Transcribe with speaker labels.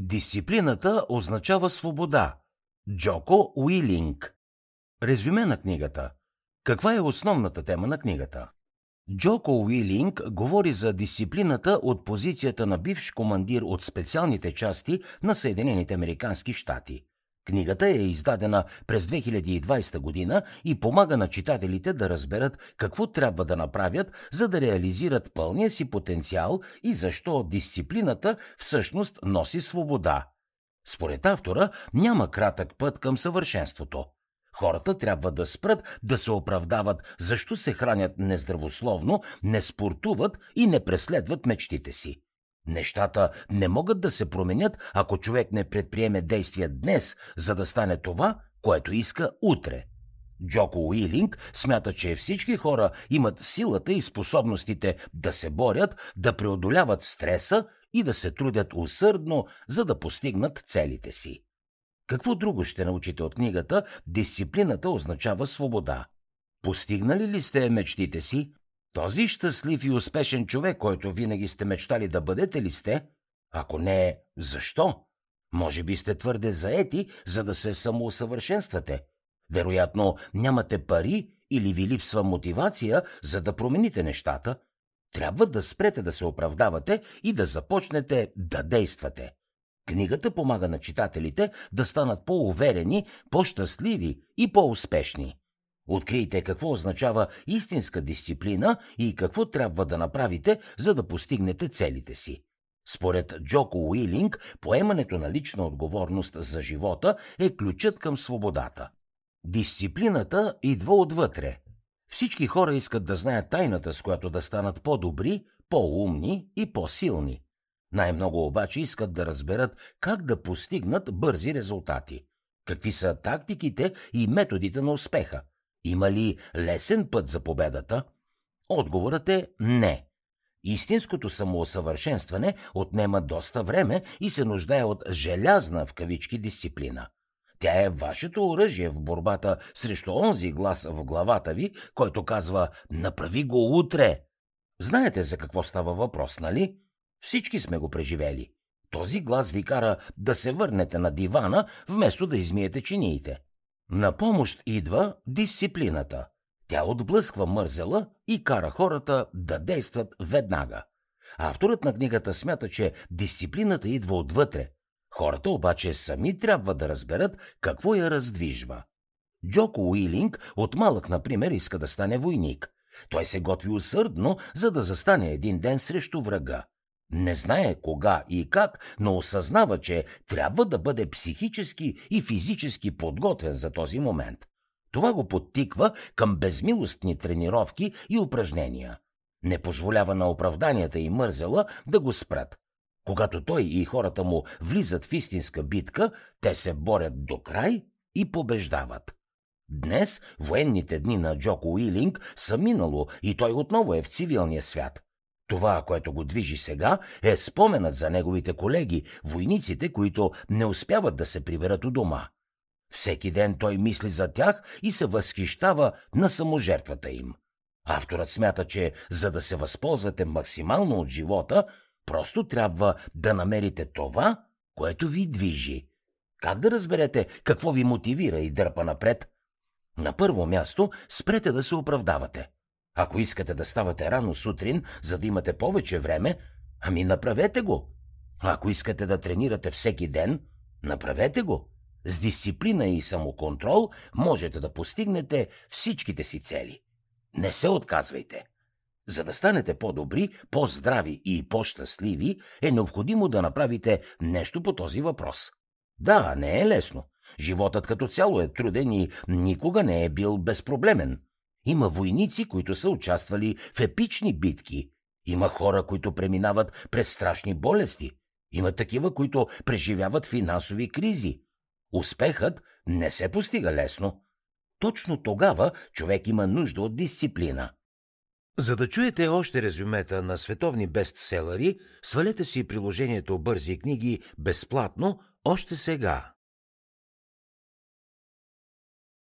Speaker 1: Дисциплината означава свобода. Джоко Уилинг. Резюме на книгата. Каква е основната тема на книгата? Джоко Уилинг говори за дисциплината от позицията на бивш командир от специалните части на Съединените Американски щати. Книгата е издадена през 2020 година и помага на читателите да разберат какво трябва да направят, за да реализират пълния си потенциал и защо дисциплината всъщност носи свобода. Според автора няма кратък път към съвършенството. Хората трябва да спрат да се оправдават защо се хранят нездравословно, не спортуват и не преследват мечтите си. Нещата не могат да се променят, ако човек не предприеме действия днес, за да стане това, което иска утре. Джоко Уилинг смята, че всички хора имат силата и способностите да се борят, да преодоляват стреса и да се трудят усърдно, за да постигнат целите си. Какво друго ще научите от книгата «Дисциплината означава свобода»? Постигнали ли сте мечтите си? Този щастлив и успешен човек, който винаги сте мечтали да бъдете ли сте? Ако не, защо? Може би сте твърде заети, за да се самоусъвършенствате. Вероятно, нямате пари или ви липсва мотивация, за да промените нещата. Трябва да спрете да се оправдавате и да започнете да действате. Книгата помага на читателите да станат по-уверени, по-щастливи и по-успешни. Открийте какво означава истинска дисциплина и какво трябва да направите, за да постигнете целите си. Според Джоко Уилинг, поемането на лична отговорност за живота е ключът към свободата. Дисциплината идва отвътре. Всички хора искат да знаят тайната, с която да станат по-добри, по-умни и по-силни. Най-много обаче искат да разберат как да постигнат бързи резултати. Какви са тактиките и методите на успеха? Има ли лесен път за победата? Отговорът е не. Истинското самоусъвършенстване отнема доста време и се нуждае от желязна в кавички дисциплина. Тя е вашето оръжие в борбата срещу онзи глас в главата ви, който казва «Направи го утре!» Знаете за какво става въпрос, нали? Всички сме го преживели. Този глас ви кара да се върнете на дивана, вместо да измиете чиниите. На помощ идва дисциплината. Тя отблъсква мързела и кара хората да действат веднага. Авторът на книгата смята, че дисциплината идва отвътре. Хората обаче сами трябва да разберат какво я раздвижва. Джоко Уилинг от малък, например, иска да стане войник. Той се готви усърдно, за да застане един ден срещу врага. Не знае кога и как, но осъзнава, че трябва да бъде психически и физически подготвен за този момент. Това го подтиква към безмилостни тренировки и упражнения. Не позволява на оправданията и мързела да го спрат. Когато той и хората му влизат в истинска битка, те се борят до край и побеждават. Днес военните дни на Джоко Уилинг са минало и той отново е в цивилния свят. Това, което го движи сега, е споменът за неговите колеги, войниците, които не успяват да се приберат у дома. Всеки ден той мисли за тях и се възхищава на саможертвата им. Авторът смята, че за да се възползвате максимално от живота, просто трябва да намерите това, което ви движи. Как да разберете какво ви мотивира и дърпа напред? На първо място спрете да се оправдавате. Ако искате да ставате рано сутрин, за да имате повече време, ами направете го. Ако искате да тренирате всеки ден, направете го. С дисциплина и самоконтрол можете да постигнете всичките си цели. Не се отказвайте. За да станете по-добри, по-здрави и по-щастливи, е необходимо да направите нещо по този въпрос. Да, не е лесно. Животът като цяло е труден и никога не е бил безпроблемен. Има войници, които са участвали в епични битки. Има хора, които преминават през страшни болести. Има такива, които преживяват финансови кризи. Успехът не се постига лесно. Точно тогава човек има нужда от дисциплина. За да чуете още резюмета на световни бестселери, свалете си приложението Бързи книги безплатно още сега.